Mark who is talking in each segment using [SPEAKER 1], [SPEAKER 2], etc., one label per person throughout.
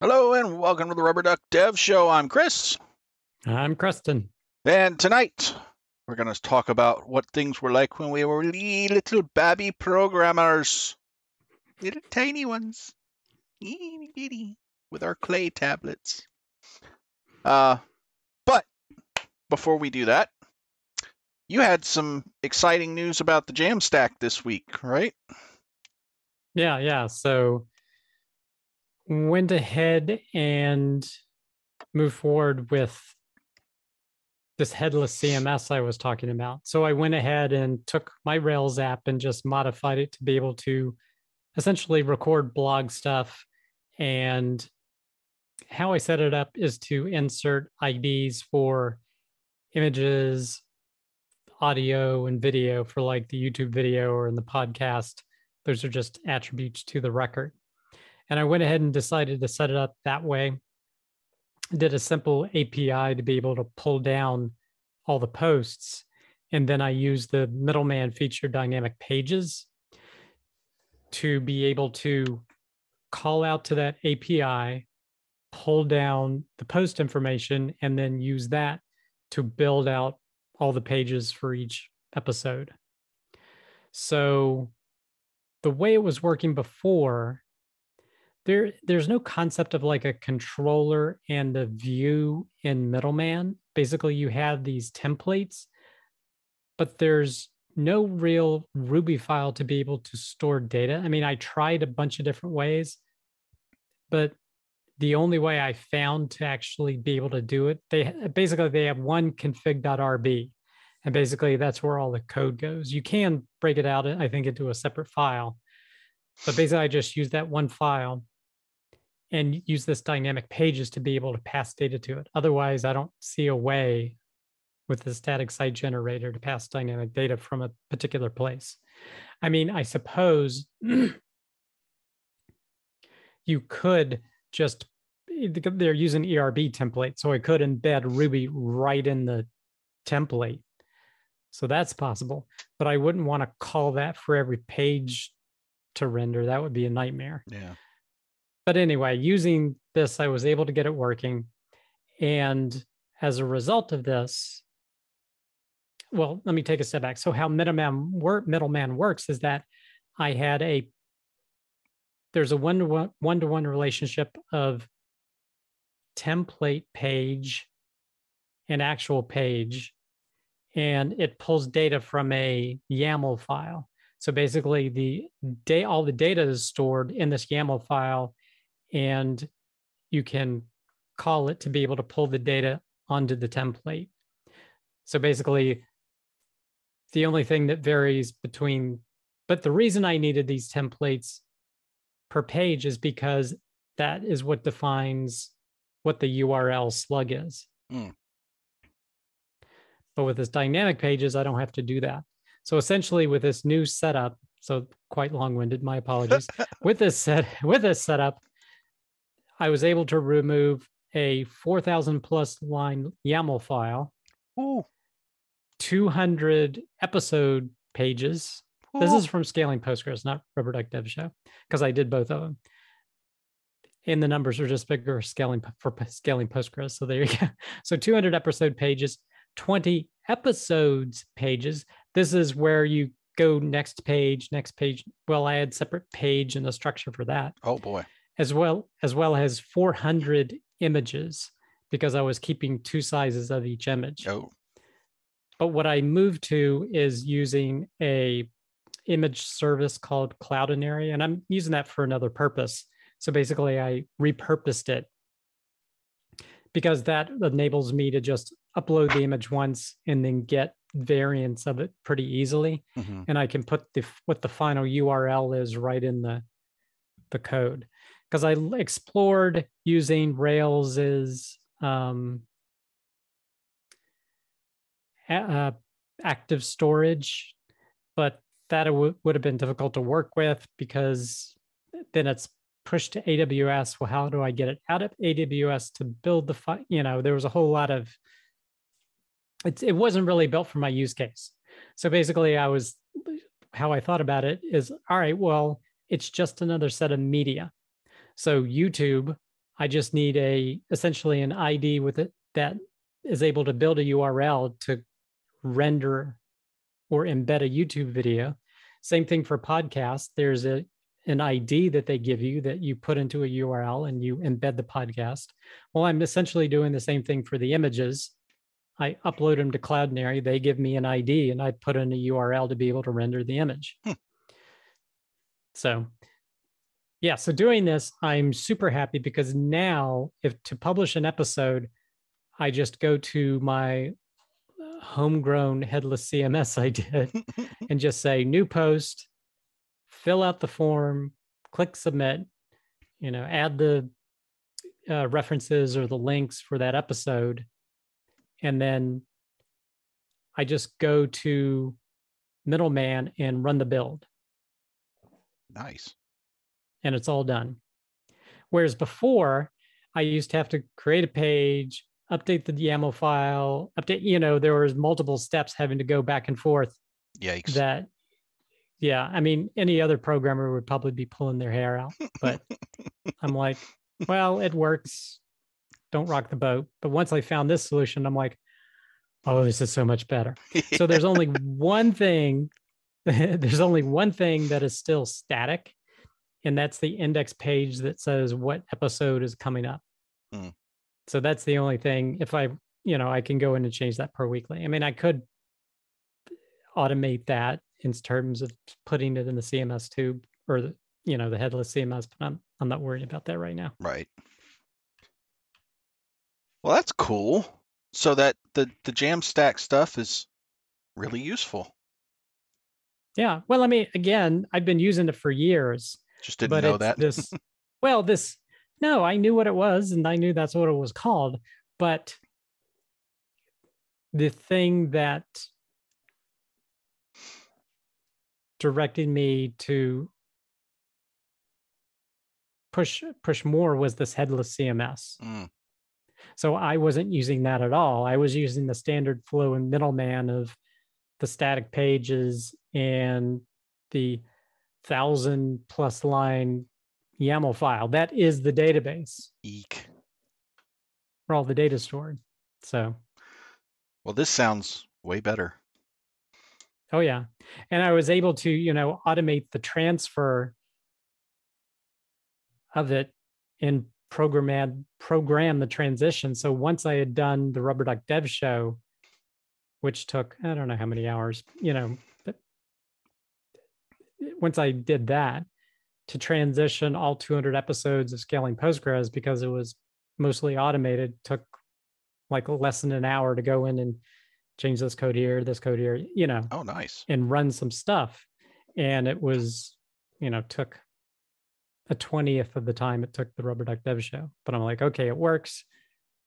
[SPEAKER 1] Hello and welcome to the Rubber Duck Dev Show. I'm Chris.
[SPEAKER 2] I'm Creston.
[SPEAKER 1] And tonight we're going to talk about what things were like when we were little babby programmers. Little tiny ones. With our clay tablets. Uh, but before we do that, you had some exciting news about the Jamstack this week, right?
[SPEAKER 2] Yeah, yeah. So went ahead and moved forward with this headless CMS I was talking about. So I went ahead and took my Rails app and just modified it to be able to essentially record blog stuff. And how I set it up is to insert IDs for images, audio, and video for like the YouTube video or in the podcast. Those are just attributes to the record. And I went ahead and decided to set it up that way. did a simple API to be able to pull down all the posts. And then I used the middleman feature dynamic pages to be able to call out to that API, pull down the post information, and then use that to build out all the pages for each episode. So the way it was working before there there's no concept of like a controller and a view in middleman. Basically you have these templates but there's no real ruby file to be able to store data. I mean i tried a bunch of different ways but the only way i found to actually be able to do it they basically they have one config.rb and basically that's where all the code goes. You can break it out i think into a separate file but basically i just use that one file and use this dynamic pages to be able to pass data to it. Otherwise, I don't see a way with the static site generator to pass dynamic data from a particular place. I mean, I suppose you could just eh, they're using ERB template, so I could embed Ruby right in the template. So that's possible, but I wouldn't want to call that for every page to render. That would be a nightmare.
[SPEAKER 1] Yeah.
[SPEAKER 2] But anyway, using this, I was able to get it working. And as a result of this, well, let me take a step back. So, how middleman work middleman works is that I had a there's a one to one one to one relationship of template page and actual page, and it pulls data from a YAML file. So basically, the day all the data is stored in this YAML file, and you can call it to be able to pull the data onto the template. So basically, the only thing that varies between, but the reason I needed these templates per page is because that is what defines what the URL slug is. Mm. But with this dynamic pages, I don't have to do that. So essentially, with this new setup, so quite long-winded, my apologies. with this set, with this setup, I was able to remove a 4,000 plus line YAML file, Ooh. 200 episode pages. Ooh. This is from Scaling Postgres, not Rubber Duck Dev Show, because I did both of them. And the numbers are just bigger scaling for scaling Postgres. So there you go. So 200 episode pages, 20 episodes pages. This is where you go next page, next page. Well, I had separate page and the structure for that.
[SPEAKER 1] Oh boy
[SPEAKER 2] as well as well as 400 images because I was keeping two sizes of each image.
[SPEAKER 1] Oh.
[SPEAKER 2] But what I moved to is using a image service called Cloudinary, and I'm using that for another purpose. So basically, I repurposed it because that enables me to just upload the image once and then get variants of it pretty easily, mm-hmm. and I can put the what the final URL is right in the the code because I explored using Rails's um, uh, active storage, but that w- would have been difficult to work with because then it's pushed to AWS. Well, how do I get it out of AWS to build the, you know, there was a whole lot of, it, it wasn't really built for my use case. So basically, I was, how I thought about it is, all right, well, it's just another set of media. So YouTube, I just need a essentially an ID with it that is able to build a URL to render or embed a YouTube video. Same thing for podcasts. There's a an ID that they give you that you put into a URL and you embed the podcast. Well, I'm essentially doing the same thing for the images. I upload them to Cloudinary. They give me an ID and I put in a URL to be able to render the image.
[SPEAKER 1] Hmm.
[SPEAKER 2] So, yeah, so doing this, I'm super happy because now, if to publish an episode, I just go to my uh, homegrown headless CMS I did and just say new post, fill out the form, click submit, you know, add the uh, references or the links for that episode. And then I just go to middleman and run the build
[SPEAKER 1] nice.
[SPEAKER 2] And it's all done. Whereas before, I used to have to create a page, update the YAML file, update, you know, there was multiple steps having to go back and forth
[SPEAKER 1] Yikes.
[SPEAKER 2] that yeah i mean any other programmer would probably be pulling their hair out but i'm like well it works don't rock the boat but once i found this solution i'm like oh this is so much better so there's only one thing there's only one thing that is still static and that's the index page that says what episode is coming up
[SPEAKER 1] Hmm.
[SPEAKER 2] so that's the only thing if i you know i can go in and change that per weekly i mean i could automate that in terms of putting it in the cms tube or the you know the headless cms but i'm i'm not worried about that right now
[SPEAKER 1] Right. Well, that's cool. So that the the Jamstack stuff is really useful.
[SPEAKER 2] yeah well i mean again i've been using it for years
[SPEAKER 1] Just didn't
[SPEAKER 2] but
[SPEAKER 1] know that.
[SPEAKER 2] this well this no i knew what it was and i knew that's what it was called but the thing that directed me to push push more was this headless cms
[SPEAKER 1] Mm,
[SPEAKER 2] so i wasn't using that at all. I was using the standard flow and middleman of the static pages and the thousand plus line YAML file. That is the database
[SPEAKER 1] eek.
[SPEAKER 2] where all the data stored. So,
[SPEAKER 1] Well, this sounds way better.
[SPEAKER 2] oh yeah. And I was able to, you know, automate the transfer of it and program program the transition. So once I had done the Rubber Duck Dev Show, which took I don't know how many hours, you know, once I did that to transition all 200 episodes of scaling Postgres because it was mostly automated took like less than an hour to go in and change this code here, this code here, you know,
[SPEAKER 1] Oh, nice.
[SPEAKER 2] and run some stuff. And it was, you know, took a 20th of the time it took the Rubber Duck Dev Show. But I'm like, okay, it works.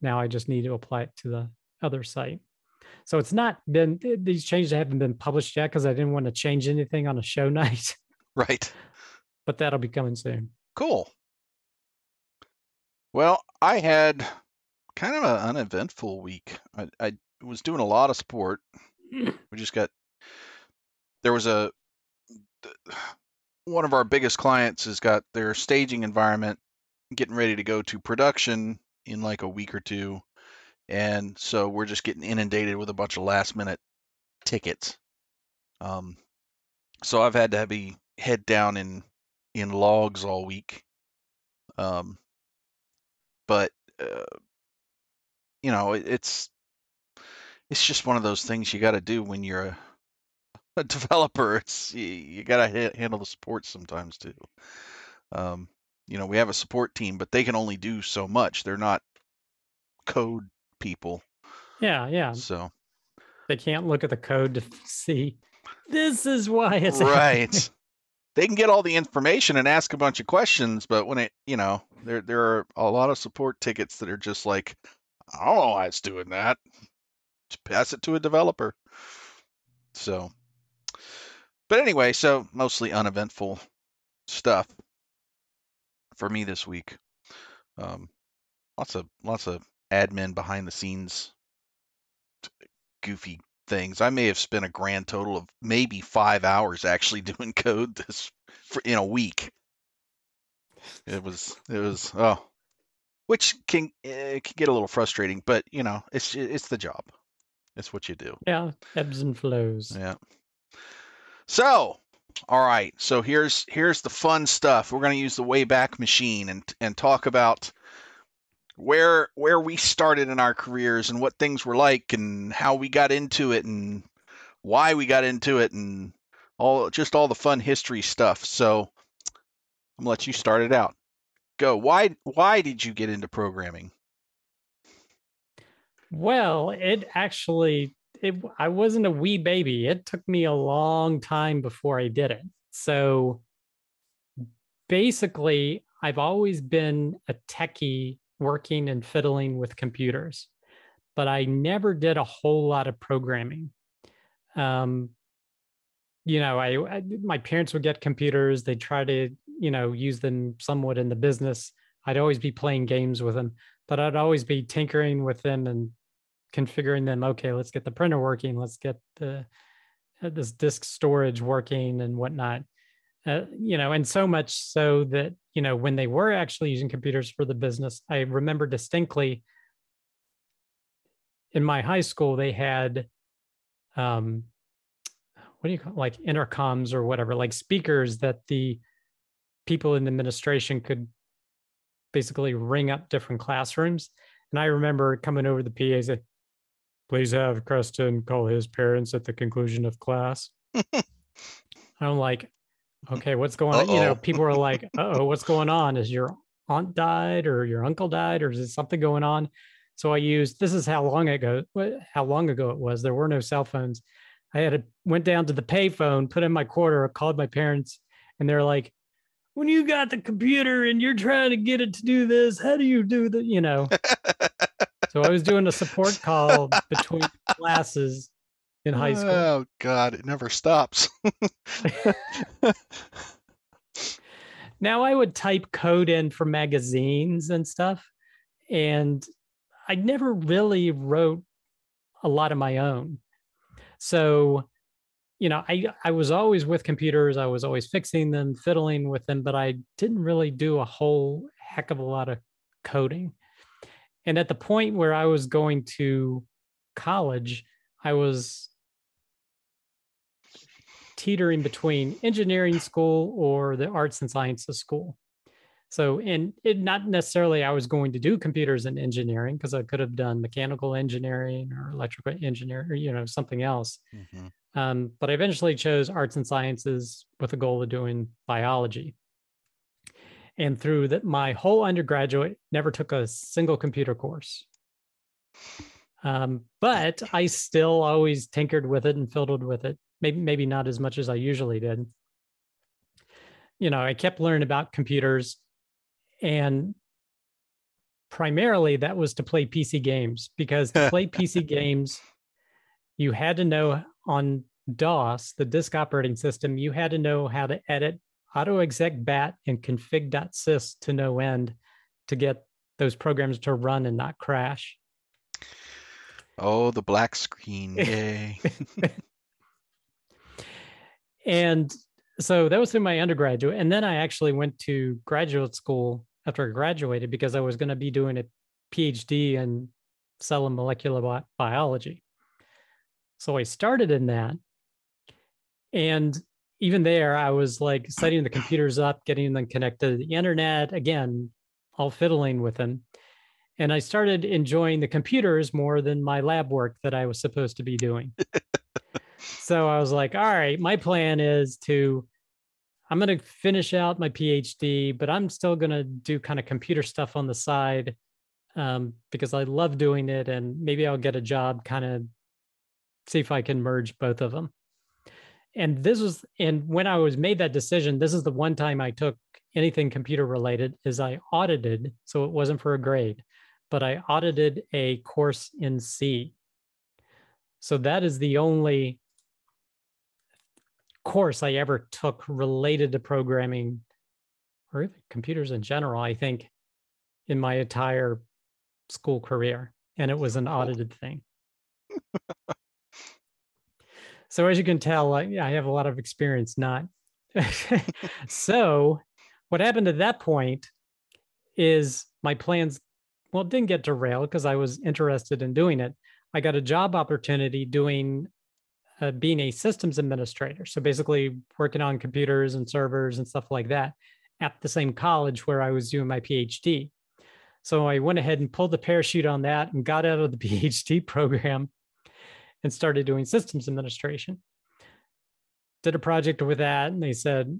[SPEAKER 2] Now I just need to apply it to the other site. So it's not been these changes haven't been published yet because I didn't want to change anything on a show night,
[SPEAKER 1] Right.
[SPEAKER 2] but that'll be coming soon.
[SPEAKER 1] Cool. Well, I had kind of an uneventful week. I, I was doing a lot of sport. We just got there was a one of our biggest clients has got their staging environment getting ready to go to production in like a week or two. And so we're just getting inundated with a bunch of last minute tickets. Um, so I've had to be head down in in logs all week. Um, but uh, you know, it, it's it's just one of those things you got to do when you're a, a developer. It's you, you got to ha- handle the support sometimes too. Um, you know, we have a support team, but they can only do so much. They're not code people,
[SPEAKER 2] Yeah, yeah.
[SPEAKER 1] so
[SPEAKER 2] They can't look at the code to see this is why it's happening."
[SPEAKER 1] right. They can get all the information and ask a bunch of questions, but when it, you know, there there are a lot of support tickets that are just like, I don't know why it's doing that. Just pass it to a developer. So, but anyway, so mostly uneventful stuff for me this week. Um, lots of lots of admin behind the scenes goofy things. I may have spent a grand total of maybe five hours actually doing code this for, in a week. It was it was oh which can it can get a little frustrating, but you know, it's it's the job. It's what you do.
[SPEAKER 2] Yeah, ebbs and flows.
[SPEAKER 1] Yeah. So, all right. So here's here's the fun stuff. We're going to use the Wayback Machine and and talk about where where we started in our careers and what things were like and how we got into it and why we got into it and all just all the fun history stuff. So I'm gonna let you start it out. Go. Why why did you get into programming?
[SPEAKER 2] Well, it actually it I wasn't a wee baby. It took me a long time before I did it. So basically, I've always been a techie working and fiddling with computers, but I never did a whole lot of programming. Um, you know, I, I my parents would get computers. They try to, you know, use them somewhat in the business. I'd always be playing games with them, but I'd always be tinkering with them and configuring them. Okay, let's get the printer working. Let's get the uh, this disk storage working and whatnot. Uh, you know, and so much so that you know when they were actually using computers for the business, I remember distinctly. In my high school, they had, um, what do you call like intercoms or whatever, like speakers that the people in the administration could basically ring up different classrooms. And I remember coming over the PA and say, please have Creston call his parents at the conclusion of class. I'm like, okay, what's going on? You know, people are like, oh, what's going on? Is your aunt died or your uncle died or is there something going on? So I used this is how long ago how long ago it was. There were no cell phones. I had a went down to the payphone, put in my quarter, called my parents, and they're like, when you got the computer and you're trying to get it to do this, how do you do that? You know. So I was doing a support call between classes in high school.
[SPEAKER 1] Oh God, it never stops.
[SPEAKER 2] now I would type code in for magazines and stuff, and I never really wrote a lot of my own. So, you know, I I was always with computers. I was always fixing them, fiddling with them, but I didn't really do a whole heck of a lot of coding. And at the point where I was going to college, I was teetering between engineering school or the arts and sciences school. So, and it not necessarily I was going to do computers and engineering because I could have done mechanical engineering or electrical engineering or you know something else. Mm-hmm. Um, but I eventually chose arts and sciences with the goal of doing biology and through that my whole undergraduate never took a single computer course um, but i still always tinkered with it and fiddled with it maybe maybe not as much as i usually did you know i kept learning about computers and primarily that was to play pc games because to play pc games you had to know on dos the disk operating system you had to know how to edit autoexec bat and config.sys to no end to get those programs to run and not crash.
[SPEAKER 1] Oh, the black screen. Yay.
[SPEAKER 2] and so that was through my undergraduate. And then I actually went to graduate school after I graduated because I was going to be doing a PhD in cell and molecular bi- biology. So I started in that. And even there, I was like setting the computers up, getting them connected to the internet, again, all fiddling with them. And I started enjoying the computers more than my lab work that I was supposed to be doing. so I was like, all right, my plan is to, I'm going to finish out my PhD, but I'm still going to do kind of computer stuff on the side um, because I love doing it. And maybe I'll get a job, kind of see if I can merge both of them and this was and when i was made that decision this is the one time i took anything computer related is i audited so it wasn't for a grade but i audited a course in c so that is the only course i ever took related to programming or computers in general i think in my entire school career and it was an audited thing so as you can tell, I, I have a lot of experience not. so what happened at that point is my plans well, didn't get derailed because I was interested in doing it. I got a job opportunity doing uh, being a systems administrator. So basically, working on computers and servers and stuff like that at the same college where I was doing my PhD. So I went ahead and pulled the parachute on that and got out of the PhD program and started doing systems administration. Did a project with that, and they said,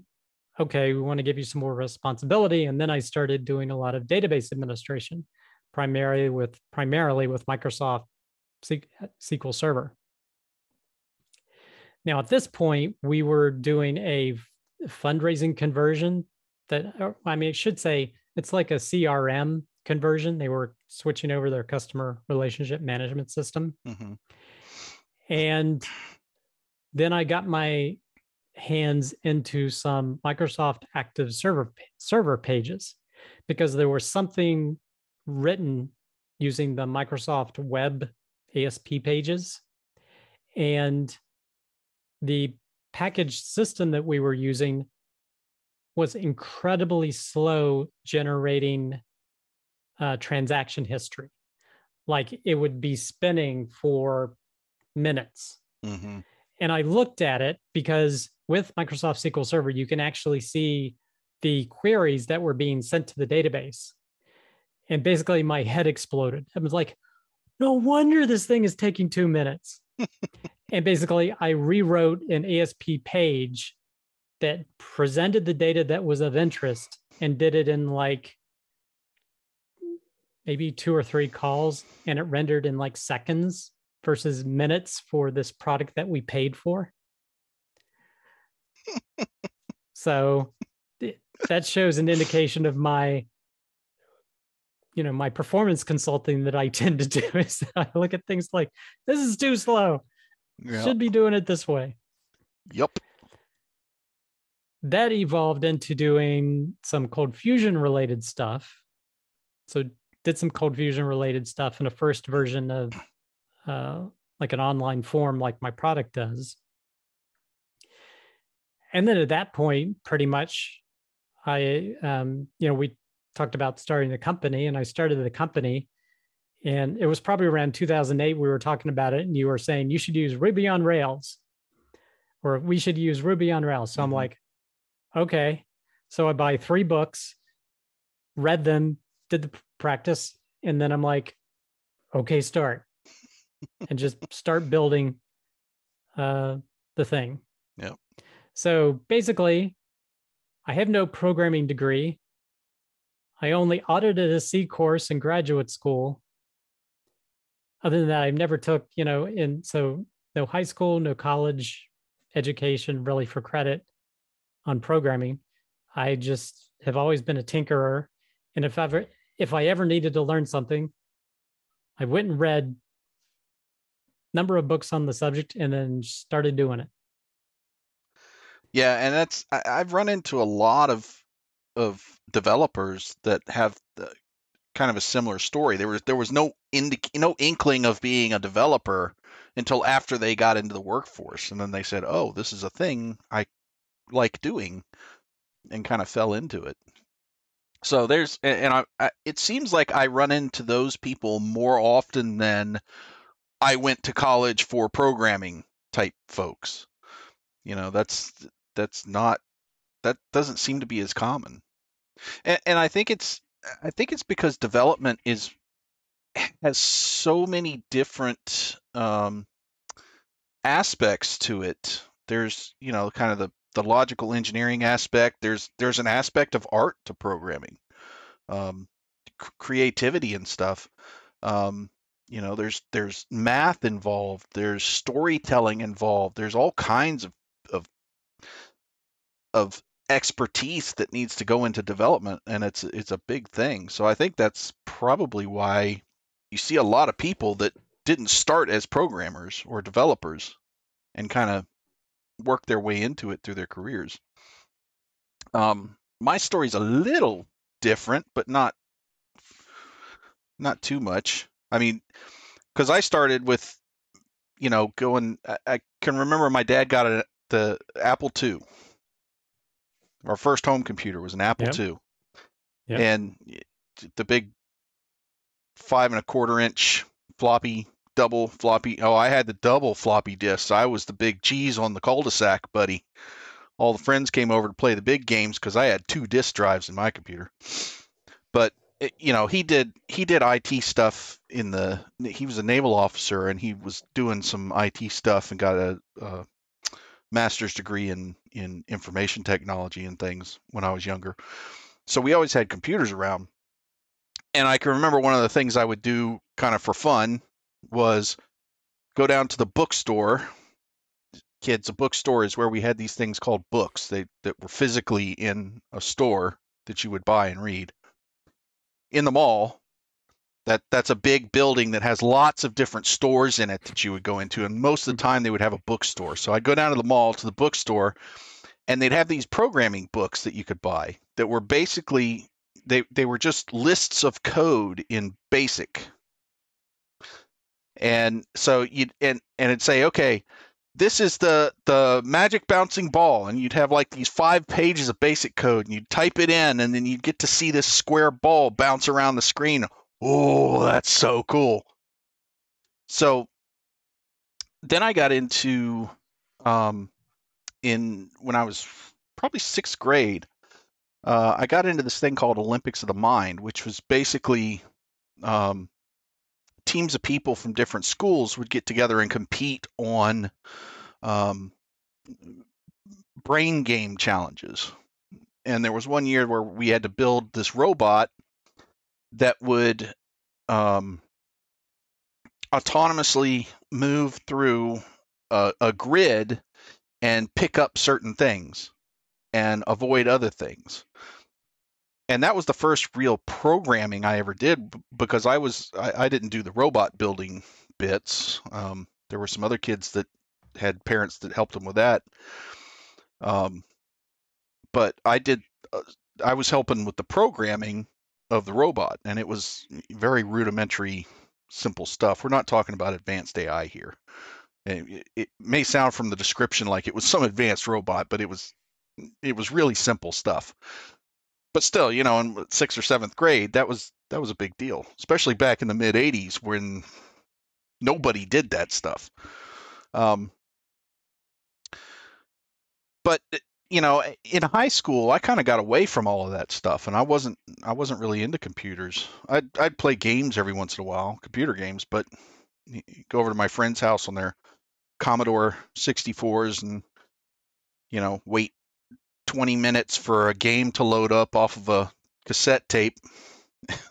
[SPEAKER 2] okay, we want to give you some more responsibility. And then I started doing a lot of database administration, primarily with primarily with Microsoft SQL Server. Now, at this point, we were doing a fundraising conversion that, I mean, I should say it's like a CRM conversion. They were switching over their customer relationship management system. Mm-hmm. And then I got my hands into some Microsoft Active Server server pages because there was something written using the Microsoft Web ASP pages. And the package system that we were using was incredibly slow generating uh, transaction history. Like it would be spinning for minutes. Mm-hmm. And I looked at it because with Microsoft SQL Server, you can actually see the queries that were being sent to the database. And basically, my head exploded. I was like, no wonder this thing is taking two minutes. and basically, I rewrote an ASP page that presented the data that was of interest and did it in like maybe two or three calls and it rendered in like seconds versus minutes for this product that we paid for. so that shows an indication of my you know my performance consulting that i tend to do is i look at things like this is too slow yep. should be doing it this way.
[SPEAKER 1] Yep
[SPEAKER 2] that evolved into doing some ColdFusion related stuff. So did some ColdFusion related stuff in a first version of uh, like an online form like my product does. And then at that point pretty much i um, you know we talked about starting the company and i started the company and it was probably around 2008 we were talking about it and you were saying you should use ruby on rails or we should use ruby on rails. So mm-hmm. i'm like okay. So i buy three books read them did the practice and then i'm like okay start and just start building uh, the thing.
[SPEAKER 1] Yeah
[SPEAKER 2] so basically i have no programming degree. I only audited a c course in graduate school other than that i never took you know in so no high school no college education really for credit on programming i just have always been a tinkerer and if ever if I ever needed to learn something, I went and read number of books on the subject and then started doing it.
[SPEAKER 1] Yeah, and that's I, have run into a lot of of developers that have the, kind of a similar story. There was there was no indic- no inkling of being a developer until after they got into the workforce, and then they said, "Oh, this is a thing I like doing," and kind of fell into it. So there's, and I, I, it seems like I run into those people more often than I went to college for programming type folks. You know, that's that's not that doesn't seem to be as common. And, and I think it's I think it's because development is has so many different um, aspects to it. There's you know kind of the the logical engineering aspect. There's there's an aspect of art to programming, um, c- creativity and stuff. Um, you know, there's there's math involved. There's storytelling involved. There's all kinds of of of expertise that needs to go into development, and it's it's a big thing. So I think that's probably why you see a lot of people that didn't start as programmers or developers and kind of work their way into it through their careers. Um, my story's a little different, but not not too much. I mean, because I started with, you know, going. I, I, can remember my dad got a, the Apple II. Our first home computer was an Apple yep. II, yep. and the big five and a quarter inch floppy, double floppy. Oh, I had the double floppy disks. I was the big cheese on the cul-de-sac, buddy. All the friends came over to play the big games because I had two disk drives in my computer. But eh, you know, he did he did IT stuff in the. He was a naval officer and he was doing some IT stuff and got a, a master's degree in in information technology and things when I was younger. So we always had computers around. And I can remember one of the things I would do kind of for fun was go down to the bookstore. Kids, a bookstore is where we had these things called books they, that were physically in a store that you would buy and read. In the mall, that that's a big building that has lots of different stores in it that you would go into and most of the mm-hmm. time they would have a bookstore. So i'd go down to the mall to the bookstore and they'd have these programming books that you could buy that were basically they they were just lists of code in basic. And so you'd and and it'd say okay this is the the magic bouncing ball and you'd have like these five pages of basic code and you'd type it in and then you'd get to see this square ball bounce around the screen oh that's so cool so then i got into um in when i was probably sixth grade uh, I got into this thing called Olympics of the Mind, which was basically um, teams of people from different schools would get together and compete on um, brain game challenges. And there was one year where we had to build this robot that would um, autonomously move through a, a grid and pick up certain things and avoid other things and that was the first real programming I ever did because I was I, I didn't do the robot building bits. Um, there were some other kids that had parents that helped them with that. Um, but I did. Uh, I was helping with the programming of the robot, and it was very rudimentary, simple stuff. We're not talking about advanced AI here. It, may sound from the description like it was some advanced robot, but it was it was really simple stuff but still, you know, in sixth or seventh grade, that was that was a big deal, especially back in the mid '80s when nobody did that stuff. Um, but you know, in high school, I kind of got away from all of that stuff, and I wasn't I wasn't really into computers. I'd I'd play games every once in a while, computer games, but go over to my friend's house on their Commodore 64s and you know wait 20 minutes for a game to load up off of a cassette tape.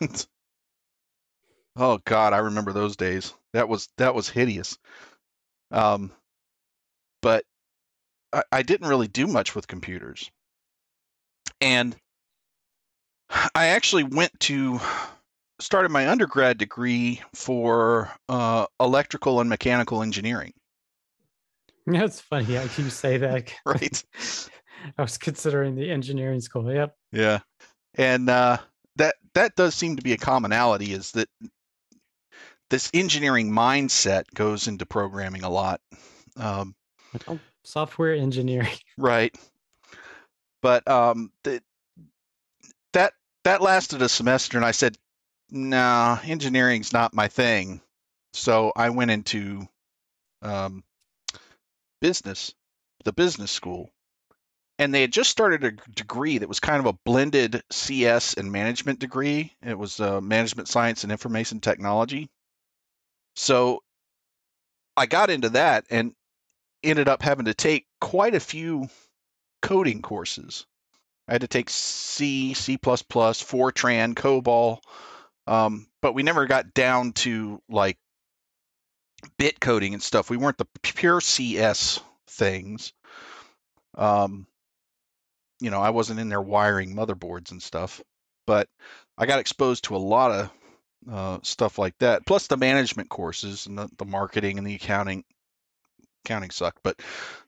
[SPEAKER 1] oh god, I remember those days. That was that was hideous. Um, but I, I didn't really do much with computers. And I actually went to started my undergrad degree for uh, electrical and mechanical engineering.
[SPEAKER 2] That's funny how you say that.
[SPEAKER 1] right.
[SPEAKER 2] I was considering the engineering school. Yep.
[SPEAKER 1] Yeah, and uh, that that does seem to be a commonality. Is that this engineering mindset goes into programming a lot. Um,
[SPEAKER 2] software engineering.
[SPEAKER 1] Right. But um, that that lasted a semester, and I said, "No, nah, engineering's not my thing." So I went into um, business, the business school, and they had just started a degree that was kind of a blended CS and management degree. It was uh, management science and information technology. So I got into that and ended up having to take quite a few coding courses. I had to take C, C++, Fortran, COBOL, um, but we never got down to like bit coding and stuff. We weren't the pure CS things. Um, you know, I wasn't in there wiring motherboards and stuff, but I got exposed to a lot of uh, stuff like that. Plus the management courses and the, the marketing and the accounting. Accounting sucked, but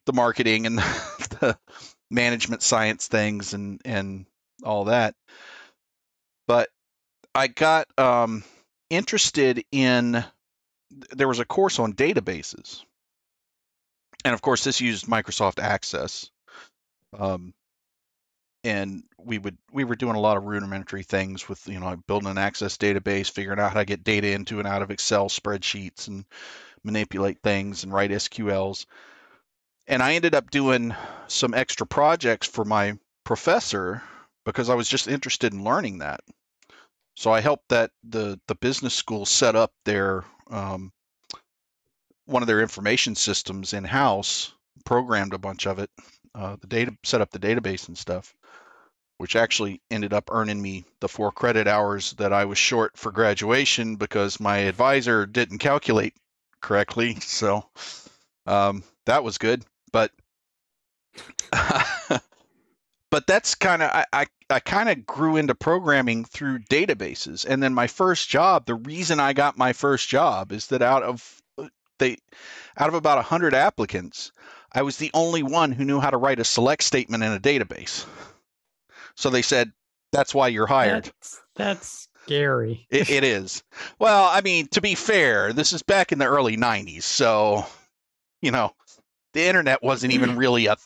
[SPEAKER 1] the marketing and the management science things and and all that. But I got um, interested in. There was a course on databases, and of course, this used Microsoft Access. Um, and we would we were doing a lot of rudimentary things with you know building an access database, figuring out how to get data into and out of Excel spreadsheets and manipulate things and write SQLs. And I ended up doing some extra projects for my professor because I was just interested in learning that. So I helped that the the business school set up their um, one of their information systems in house, programmed a bunch of it, uh, the data set up the database and stuff, which actually ended up earning me the four credit hours that I was short for graduation because my advisor didn't calculate correctly. So um, that was good, but but that's kind of I, I, I kind of grew into programming through databases and then my first job the reason i got my first job is that out of uh, they out of about 100 applicants i was the only one who knew how to write a select statement in a database so they said that's why you're hired
[SPEAKER 2] That's, that's scary.
[SPEAKER 1] it, it is well i mean to be fair this is back in the early 90s so you know the internet wasn't even really a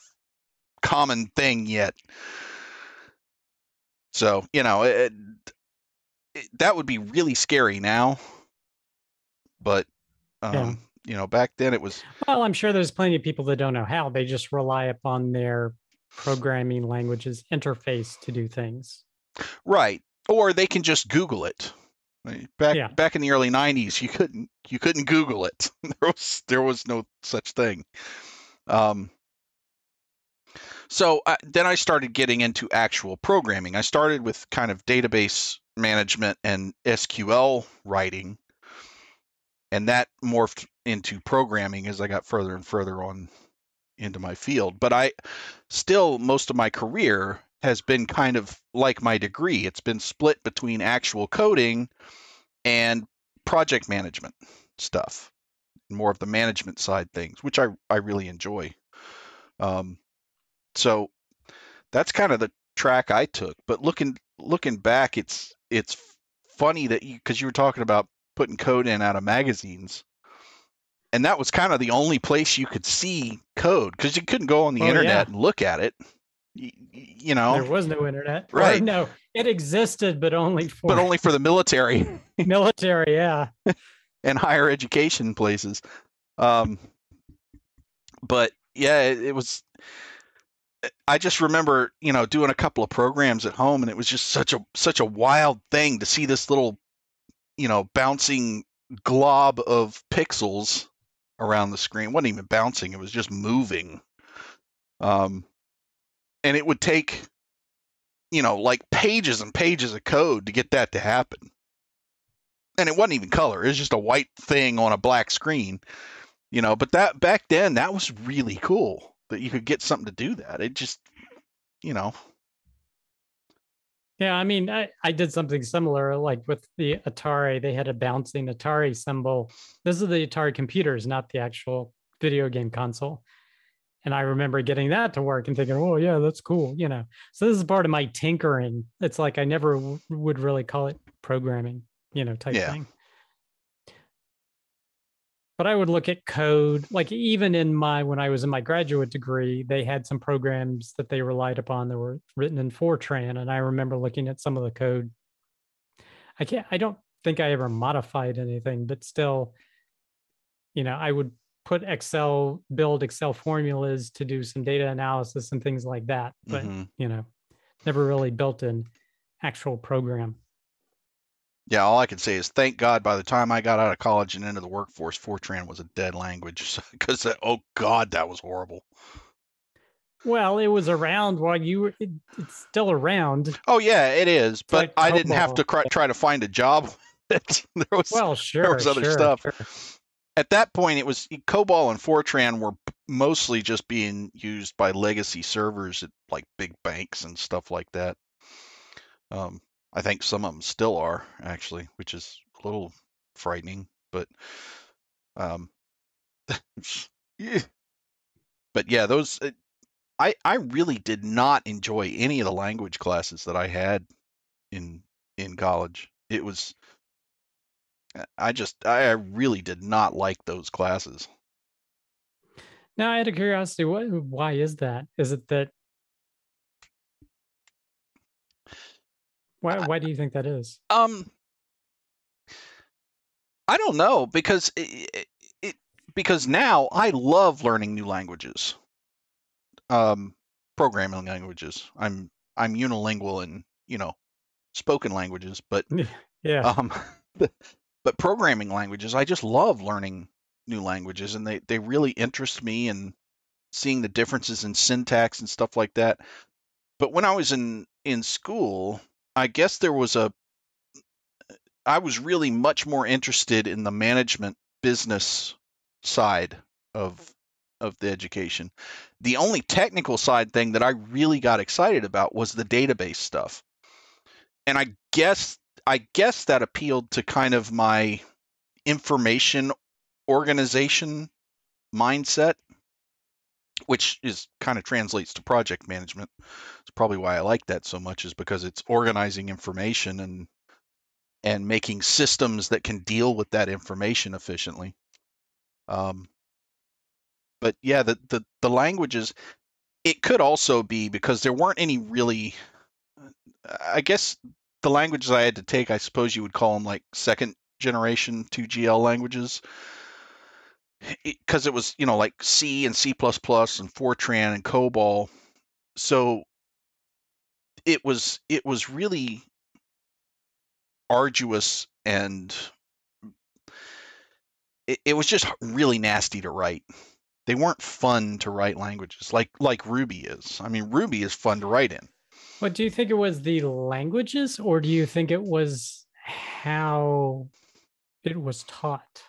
[SPEAKER 1] common thing yet. So, you know, it, it, that would be really scary now. But, um. You know, back then it was,
[SPEAKER 2] Well, I'm sure there's plenty of people that don't know how. They just rely upon their programming languages interface to do things.
[SPEAKER 1] right. Or they can just Google it. Back
[SPEAKER 2] Yeah.
[SPEAKER 1] back in the early '90s, you couldn't you couldn't Google it. there was there was no such thing. Um, so I, then I started getting into actual programming. I started with kind of database management and SQL writing, and that morphed into programming as I got further and further on into my field. But I still, most of my career has been kind of like my degree. It's been split between actual coding and project management stuff, more of the management side things, which I, I really enjoy. Um, so that's kind of the track I took. But looking looking back, it's it's funny that you because you were talking about putting code in out of magazines, and that was kind of the only place you could see code because you couldn't go on the
[SPEAKER 2] Oh,
[SPEAKER 1] internet
[SPEAKER 2] yeah.
[SPEAKER 1] and look at it. You, you know,
[SPEAKER 2] There was no internet. Or
[SPEAKER 1] Right.
[SPEAKER 2] no, it existed, but only for
[SPEAKER 1] but only for the military
[SPEAKER 2] military. Yeah.
[SPEAKER 1] and higher education places. Um, but yeah, it, it was. I just remember, you know, doing a couple of programs at home, and it was just such a such a wild thing to see this little, you know, bouncing glob of pixels around the screen. It wasn't even bouncing; it was just moving. Um, and it would take, you know, like pages and pages of code to get that to happen and it wasn't even color. It was just a white thing on a black screen, you know. But that back then, that was really cool that you could get something to do that. It just, you know,
[SPEAKER 2] Yeah, I mean, I, I did something similar, like with the Atari. They had a bouncing Atari symbol. This is the Atari computers, not the actual video game console. And I remember getting that to work and thinking, oh, yeah, that's cool, you know. So this is part of my tinkering. It's like I never w- would really call it programming, you know, type
[SPEAKER 1] Yeah.
[SPEAKER 2] thing. But I would look at code, like even in my, when I was in my graduate degree, they had some programs that they relied upon that were written in Fortran. And I remember looking at some of the code. I can't, I don't think I ever modified anything, but still, you know, I would put Excel, build Excel formulas to do some data analysis and things like that. But,
[SPEAKER 1] mhm.
[SPEAKER 2] you know, never really built an actual program.
[SPEAKER 1] Yeah. All I can say is thank God. By the time I got out of college and into the workforce, Fortran was a dead language because oh God, that was horrible.
[SPEAKER 2] Well, it was around while you were, it, it's still around.
[SPEAKER 1] Oh yeah, it is. But
[SPEAKER 2] like
[SPEAKER 1] I didn't have to cry, try to find a job. with it. there was
[SPEAKER 2] Well, sure.
[SPEAKER 1] was other
[SPEAKER 2] sure,
[SPEAKER 1] stuff.
[SPEAKER 2] sure.
[SPEAKER 1] at that point it was COBOL and Fortran were mostly just being used by legacy servers at like big banks and stuff like that. Um, I think some of them still are actually, which is a little frightening, but um, yeah. but yeah, those uh, I I really did not enjoy any of the language classes that I had in in college. It was uh, I just I really did not like those classes.
[SPEAKER 2] Now, out of curiosity, what, why is that? Is it that Why why do you think that is?
[SPEAKER 1] Um, I don't know because it, it because now I love learning new languages. Um, programming languages. I'm I'm unilingual in you know spoken languages, but
[SPEAKER 2] Yeah.
[SPEAKER 1] um, but programming languages. I just love learning new languages, and they they really interest me and seeing the differences in syntax and stuff like that. But when I was in in school, I guess there was a I was really much more interested in the management business side of of the education. The only technical side thing that I really got excited about was the database stuff. And I guess I guess that appealed to kind of my information organization mindset, which is kind of translates to project management. It's probably why I like that so much is because it's organizing information and and making systems that can deal with that information efficiently. Um, but yeah, the, the the languages. It could also be because there weren't any really. I guess the languages I had to take, I suppose you would call them like second generation 2GL languages, because it, it was you know like C and C++ and Fortran and COBOL. So it was it was really arduous and it, it was just really nasty to write. They weren't fun to write languages like like Ruby is. I mean, Ruby is fun to write in.
[SPEAKER 2] But do you think it was the languages or do you think it was how it was taught?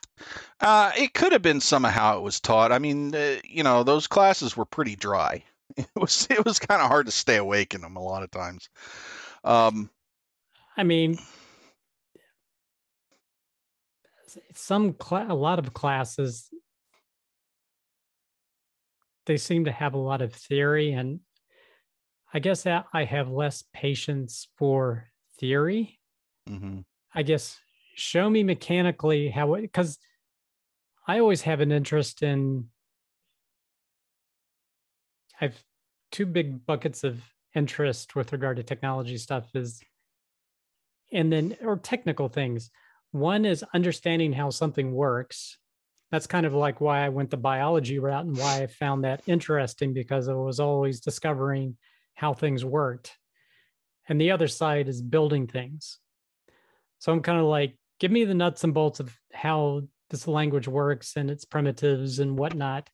[SPEAKER 1] Uh, it could have been somehow it was taught. I mean, uh, you know, those classes were pretty dry. It was it was kind of hard to stay awake in them a lot of times. Um,
[SPEAKER 2] I mean, some cla- a lot of classes they seem to have a lot of theory and i guess i have less patience for theory
[SPEAKER 1] mhm.
[SPEAKER 2] i guess show me mechanically how it because i always have an interest in i've two big buckets of interest with regard to technology stuff is and then or technical things one is understanding how something works. That's kind of like why I went the biology route and why I found that interesting because I was always discovering how things worked. And the other side is building things. So I'm kind of like, give me the nuts and bolts of how this language works and its primitives and whatnot.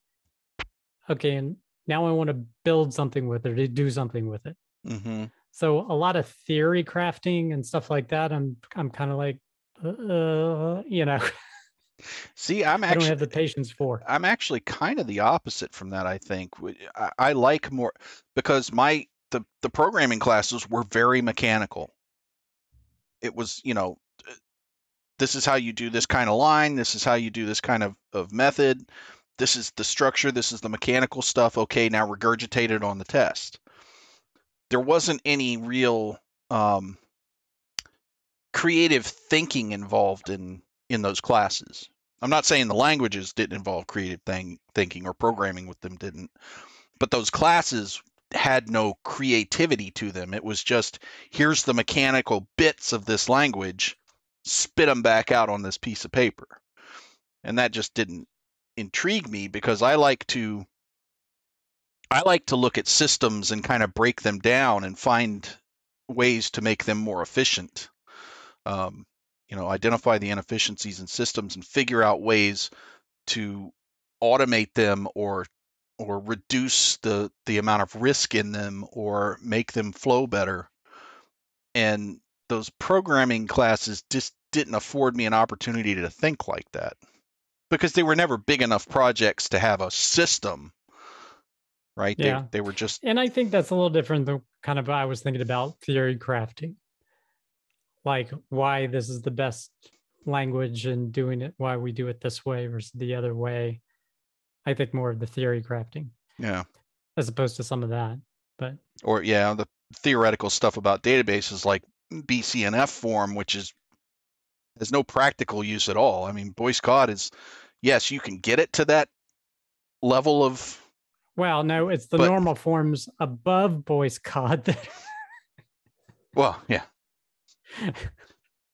[SPEAKER 2] Okay, and now I want to build something with it or do something with it.
[SPEAKER 1] Mhm.
[SPEAKER 2] So a lot of theory crafting and stuff like that. I'm I'm kind of like, uh, you know,
[SPEAKER 1] See, I'm
[SPEAKER 2] I don't
[SPEAKER 1] actually
[SPEAKER 2] have the patience for.
[SPEAKER 1] I'm actually kind of the opposite from that. I think I like more because my the the programming classes were very mechanical. It was, you know, this is how you do this kind of line. This is how you do this kind of of method. This is the structure. This is the mechanical stuff. Okay, now regurgitate it on the test. There wasn't any real um, creative thinking involved in in those classes. I'm not saying the languages didn't involve creative thing, thinking or programming with them didn't, but those classes had no creativity to them. It was just here's the mechanical bits of this language, spit them back out on this piece of paper. And that just didn't intrigue me because I like to I like to look at systems and kind of break them down and find ways to make them more efficient. Um, you know, identify the inefficiencies in systems and figure out ways to automate them or or reduce the the amount of risk in them or make them flow better. And those programming classes just didn't afford me an opportunity to think like that because they were never big enough projects to have a system right
[SPEAKER 2] Yeah.
[SPEAKER 1] they, they were just
[SPEAKER 2] And I think that's a little different than kind of I was thinking about theory crafting, like why this is the best language and doing it, why we do it this way versus the other way. I think more of the theory crafting
[SPEAKER 1] yeah
[SPEAKER 2] as opposed to some of that. But
[SPEAKER 1] or yeah the theoretical stuff about databases like bcnf form which is has no practical use at all i mean boyce Codd is yes you can get it to that level of
[SPEAKER 2] well, no, it's the
[SPEAKER 1] But-
[SPEAKER 2] normal forms above Boyce Codd that
[SPEAKER 1] well yeah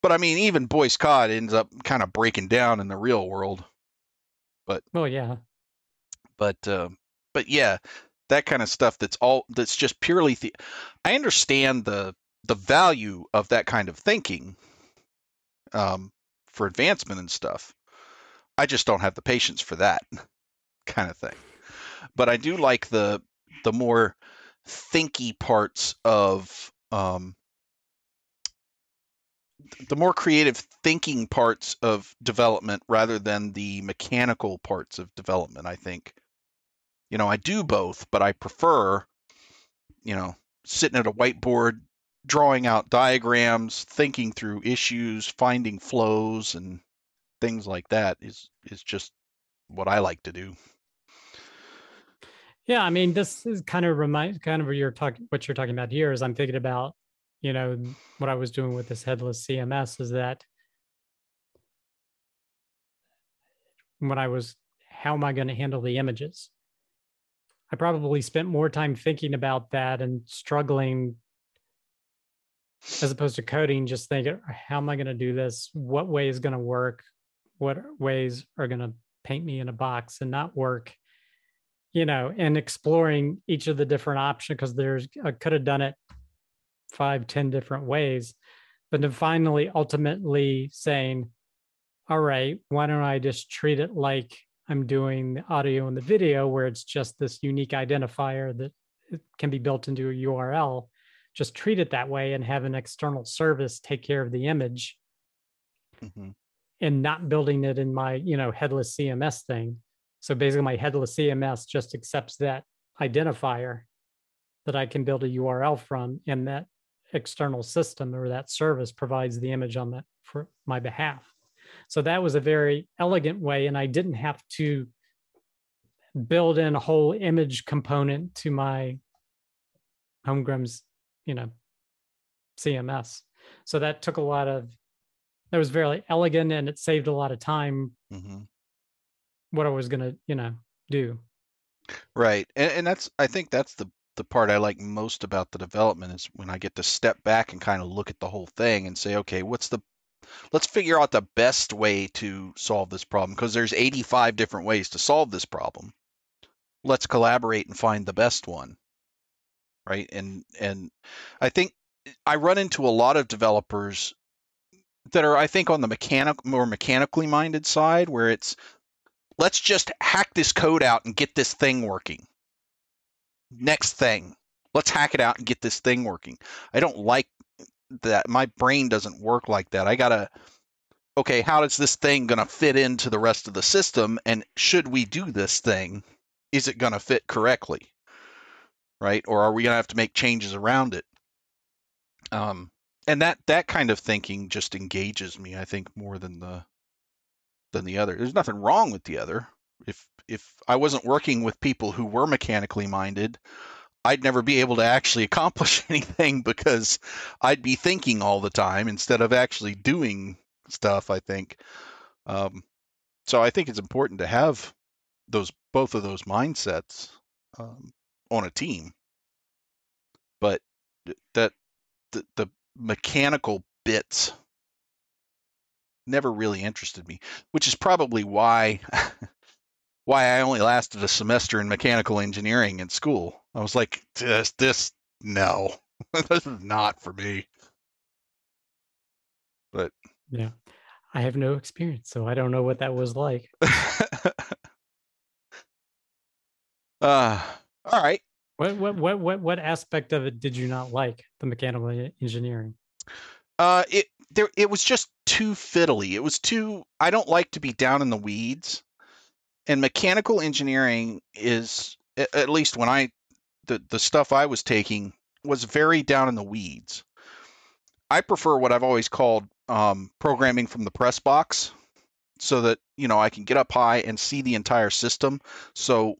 [SPEAKER 1] but I mean, even Boyce Codd ends up kind of breaking down in the real world. But
[SPEAKER 2] well, yeah.
[SPEAKER 1] But uh, but yeah, that kind of stuff. That's all. That's just purely. The- I understand the the value of that kind of thinking um, for advancement and stuff. I just don't have the patience for that kind of thing. But I do like the the more thinky parts of um, the more creative thinking parts of development rather than the mechanical parts of development. I think, you know, I do both, but I prefer, you know, sitting at a whiteboard, drawing out diagrams, thinking through issues, finding flows, and things like that is is just what I like to do.
[SPEAKER 2] Yeah, I mean, this is kind of remind kind of what you're talking what you're talking about here is I'm thinking about, you know, what I was doing with this headless CMS is that when I was how am I going to handle the images? I probably spent more time thinking about that and struggling as opposed to coding, just thinking, how am I going to do this? What way is going to work? What ways are going to paint me in a box and not work? You know, and exploring each of the different options because there's, I could have done it five, ten different ways. But then finally, ultimately saying, all right, why don't I just treat it like I'm doing the audio and the video, where it's just this unique identifier that can be built into a URL just treat it that way and have an external service take care of the image mm-hmm. and not building it in my you know headless cms thing so basically my headless cms just accepts that identifier that i can build a url from and that external system or that service provides the image on that for my behalf so that was a very elegant way and i didn't have to build in a whole image component to my Holmgren's you know cms so that took a lot of that was very elegant and it saved a lot of time. Mm-hmm. what i was going to you know do.
[SPEAKER 1] Right. And, and that's i think that's the the part i like most about the development is when i get to step back and kind of look at the whole thing and say okay what's the let's figure out the best way to solve this problem. Because there's 85 different ways to solve this problem. Let's collaborate and find the best one right? And and I think eh, I run into a lot of developers that are I think on the mechanic more mechanically minded side where it's let's just hack this code out and get this thing working. Next thing, let's hack it out and get this thing working. I don't like that. My brain doesn't work like that. I got to okay, how is this thing to fit into the rest of the system and should we do this thing? Is it to fit correctly? Right? Or are we going to have to make changes around it? Um, and that that kind of thinking just engages me, I think, more than the than the other. There's nothing wrong with the other. If if I wasn't working with people who were mechanically minded, I'd never be able to actually accomplish anything because I'd be thinking all the time instead of actually doing stuff. I think. Um, so I think it's important to have those both of those mindsets. Um, on a team. But that the, the mechanical bits never really interested me, which is probably why why I only lasted a semester in mechanical engineering in school. I was like, this, this no, this is not for me. But
[SPEAKER 2] yeah, I have no experience, so I don't know what that was like.
[SPEAKER 1] uh, all right.
[SPEAKER 2] What what what what what aspect of it did you not like the mechanical engineering?
[SPEAKER 1] Uh, it there it was just too fiddly. It was too. I don't like to be down in the weeds, and mechanical engineering is at least when I the the stuff I was taking was very down in the weeds. I prefer what I've always called um, programming from the press box, so that you know I can get up high and see the entire system. So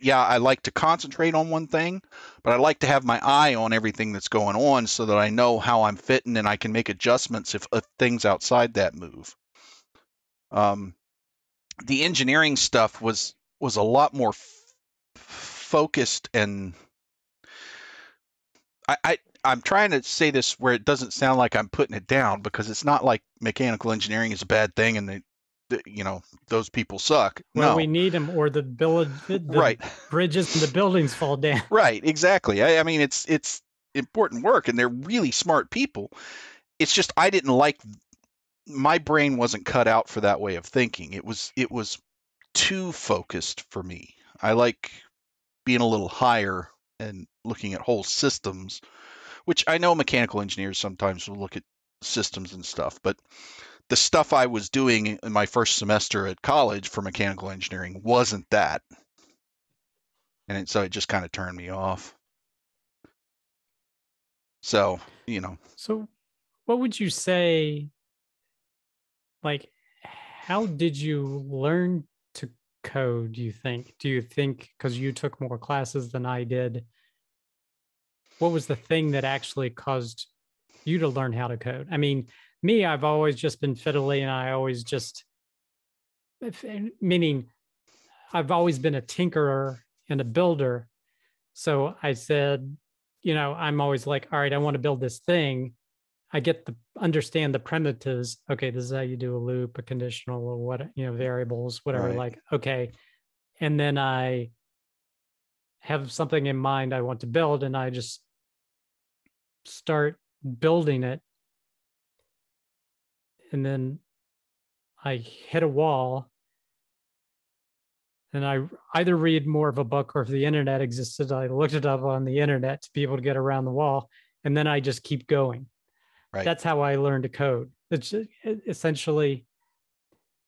[SPEAKER 1] yeah, I like to concentrate on one thing, but I like to have my eye on everything that's going on so that I know how I'm fitting and I can make adjustments if, things outside that move. Um, the engineering stuff was was a lot more f- focused and I, I I'm trying to say this where it doesn't sound like I'm putting it down because it's not like mechanical engineering is a bad thing and you know, those people suck.
[SPEAKER 2] Well,
[SPEAKER 1] no.
[SPEAKER 2] we need them, or the, bill- the
[SPEAKER 1] right.
[SPEAKER 2] bridges and the buildings fall down.
[SPEAKER 1] Right, exactly. I, I mean, it's it's important work, and they're really smart people. It's just I didn't like my brain wasn't cut out for that way of thinking. It was it was too focused for me. I like being a little higher and looking at whole systems, which I know mechanical engineers sometimes will look at systems and stuff, but the stuff I was doing in my first semester at college for mechanical engineering wasn't that. And so it just kind of turned me off. So, you know.
[SPEAKER 2] So, what would you say? Like, how did you learn to code? Do you think? Do you think because you took more classes than I did? What was the thing that actually caused you to learn how to code? I mean, me, I've always just been fiddly and I always just, meaning I've always been a tinkerer and a builder. So I said, you know, I'm always like, all right, I want to build this thing. I get the understand the primitives. Okay, this is how you do a loop, a conditional, or what you know, variables, whatever.
[SPEAKER 1] Right.
[SPEAKER 2] Like, okay, and then I have something in mind I want to build, and I just start building it, and then I hit a wall, and I either read more of a book or if the internet existed, I looked it up on the internet to be able to get around the wall, and then I just keep going.
[SPEAKER 1] Right.
[SPEAKER 2] That's how I learned to code. It's essentially,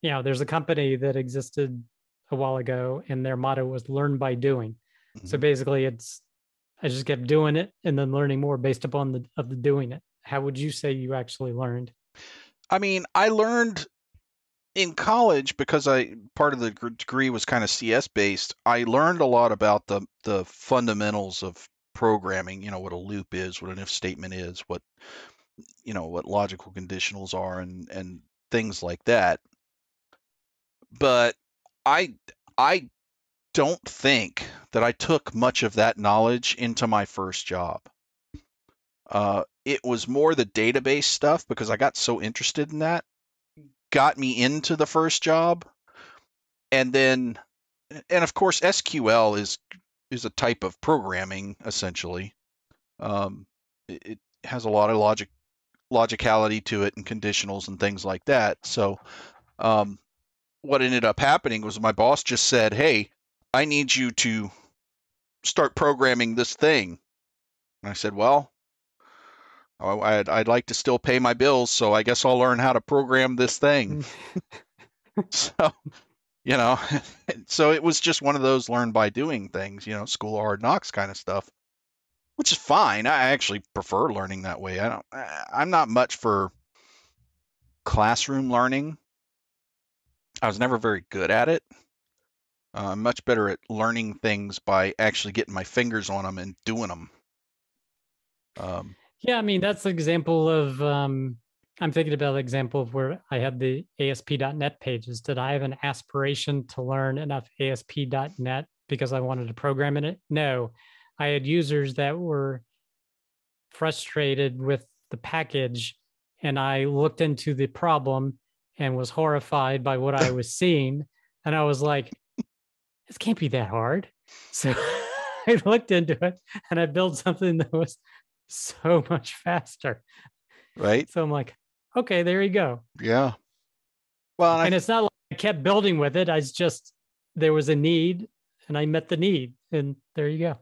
[SPEAKER 2] you know, there's a company that existed a while ago, and their motto was "learn by doing." So
[SPEAKER 1] Mhm.
[SPEAKER 2] basically, it's I just kept doing it and then learning more based upon the of the doing it. How would you say you actually learned?
[SPEAKER 1] I mean, I learned in college because I part of the degree was kind of CS based. I learned a lot about the the fundamentals of programming. You know what a loop is, what an if statement is, what you know what logical conditionals are, and and things like that. But I I don't think that I took much of that knowledge into my first job. Uh, it was more the database stuff because I got so interested in that, got me into the first job, and then, and of course, SQL is is a type of programming essentially. Um, it, it has a lot of logic logicality to it and conditionals and things like that. So, um, what ended up happening was my boss just said, "Hey, I need you to start programming this thing." And I said, "Well, I'd, I'd like to still pay my bills, so I guess I'll learn how to program this thing." so, you know, so it was just one of those learn by doing things, you know, school of hard knocks kind of stuff, which is fine. I actually prefer learning that way. I don't, I'm not much for classroom learning. I was never very good at it. Uh, I'm much better at learning things by actually getting my fingers on them and doing them. Um,
[SPEAKER 2] Yeah, I mean that's an example of um I'm thinking about an example of where I had the ASP.NET pages. Did I have an aspiration to learn enough ASP.NET because I wanted to program in it? No. I had users that were frustrated with the package and I looked into the problem and was horrified by what I was seeing. And I was like, this can't be that hard. So I looked into it and I built something that was so much faster.
[SPEAKER 1] right?
[SPEAKER 2] So I'm like, okay, there you go.
[SPEAKER 1] Yeah. Well, and I
[SPEAKER 2] it's not like I kept building with it. I just there was a need and I met the need. And there you go.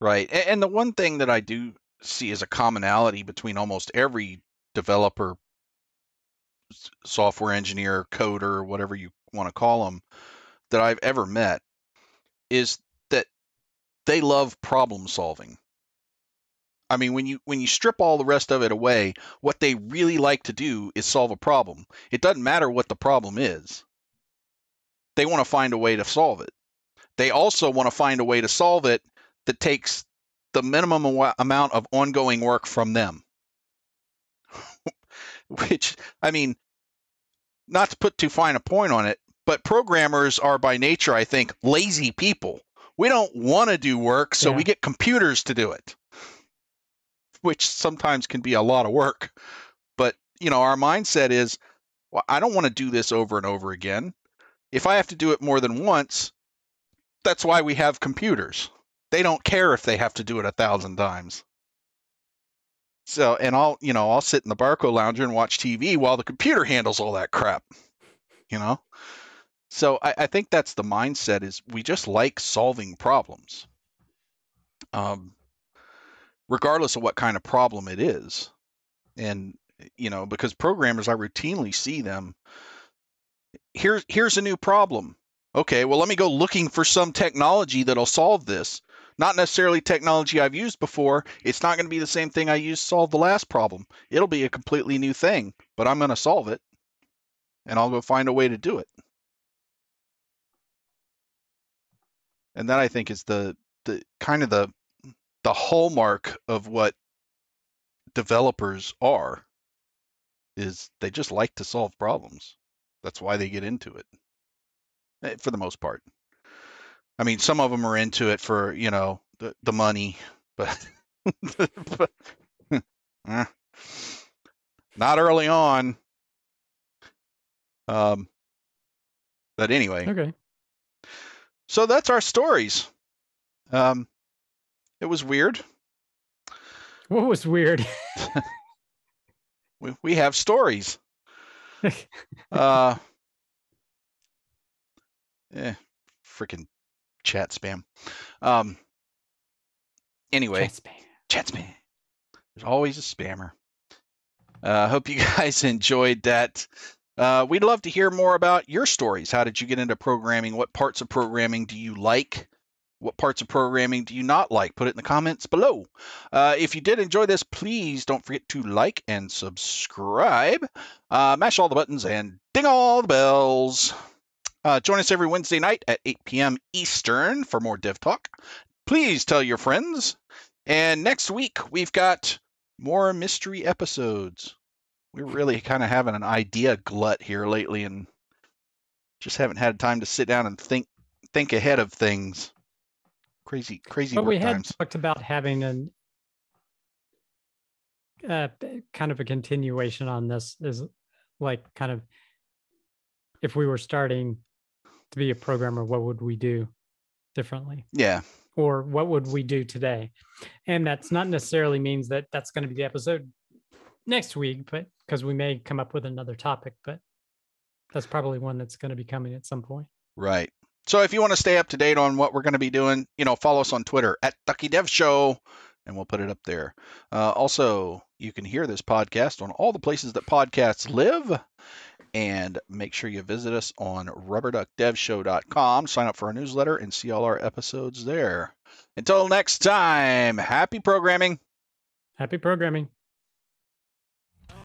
[SPEAKER 1] Right. And the one thing that I do see as a commonality between almost every developer, software engineer, coder, whatever you want to call them, that I've ever met is that they love problem solving. I mean, when you when you strip all the rest of it away, what they really like to do is solve a problem. It doesn't matter what the problem is. They want to find a way to solve it. They also want to find a way to solve it that takes the minimum amount of ongoing work from them. Which, I mean, not to put too fine a point on it, but programmers are by nature, I think, lazy people. We don't want to do work, so
[SPEAKER 2] Yeah.
[SPEAKER 1] we get computers to do it. Which sometimes can be a lot of work. But, you know, our mindset is, well, I don't want to do this over and over again. If I have to do it more than once, that's why we have computers. They don't care if they have to do it a thousand times. So, and I'll, you know, I'll sit in the Barcalounger and watch TV while the computer handles all that crap. You know? So I, I think that's the mindset is we just like solving problems. Um, regardless of what kind of problem it is. And eh, you know, because programmers I routinely see them here's here's a new problem. Okay, well let me go looking for some technology that'll solve this. Not necessarily technology I've used before. It's not going to be the same thing I used to solve the last problem. It'll be a completely new thing, but I'm going to solve it. And I'll go find a way to do it. And that I think is the the kind of the the hallmark of what developers are is they just like to solve problems. That's why they get into it. Eh, for the most part. I mean, some of them are into it for, you know, the the money, but, but eh, not early on. Um but anyway.
[SPEAKER 2] Okay.
[SPEAKER 1] So that's our stories. Um it was weird.
[SPEAKER 2] What was weird?
[SPEAKER 1] we, we have stories. uh, eh, freaking chat spam. Um, anyway,
[SPEAKER 2] Chat spam.
[SPEAKER 1] chat spam. There's always a spammer. I uh, hope you guys enjoyed that. Uh, we'd love to hear more about your stories. How did you get into programming? What parts of programming do you like? What parts of programming do you not like? Put it in the comments below. Uh, if you did enjoy this, please don't forget to like and subscribe. Uh, mash all the buttons and ding all the bells. Uh, join us every Wednesday night at 8 p.m. Eastern for more Dev Talk. Please tell your friends. And next week, we've got more mystery episodes. We're really kind of having an idea glut here lately and just haven't had time to sit down and think think ahead of things crazy crazy
[SPEAKER 2] But we had
[SPEAKER 1] times
[SPEAKER 2] talked about having an uh, kind of a continuation on this is like kind of if we were starting to be a programmer, what would we do differently?
[SPEAKER 1] yeah
[SPEAKER 2] Or what would we do today? And that's not necessarily means that that's going to be the episode next week, but because we may come up with another topic, but that's probably one that's going to be coming at some point.
[SPEAKER 1] right so if you want to stay up to date on what we're going to be doing you know follow us on twitter at ducky dev show and we'll put it up there. Uh, also you can hear this podcast on all the places that podcasts live and make sure you visit us on rubberduckdevshow.com sign up for our newsletter and see all our episodes there. Until next time happy programming.
[SPEAKER 2] Happy programming.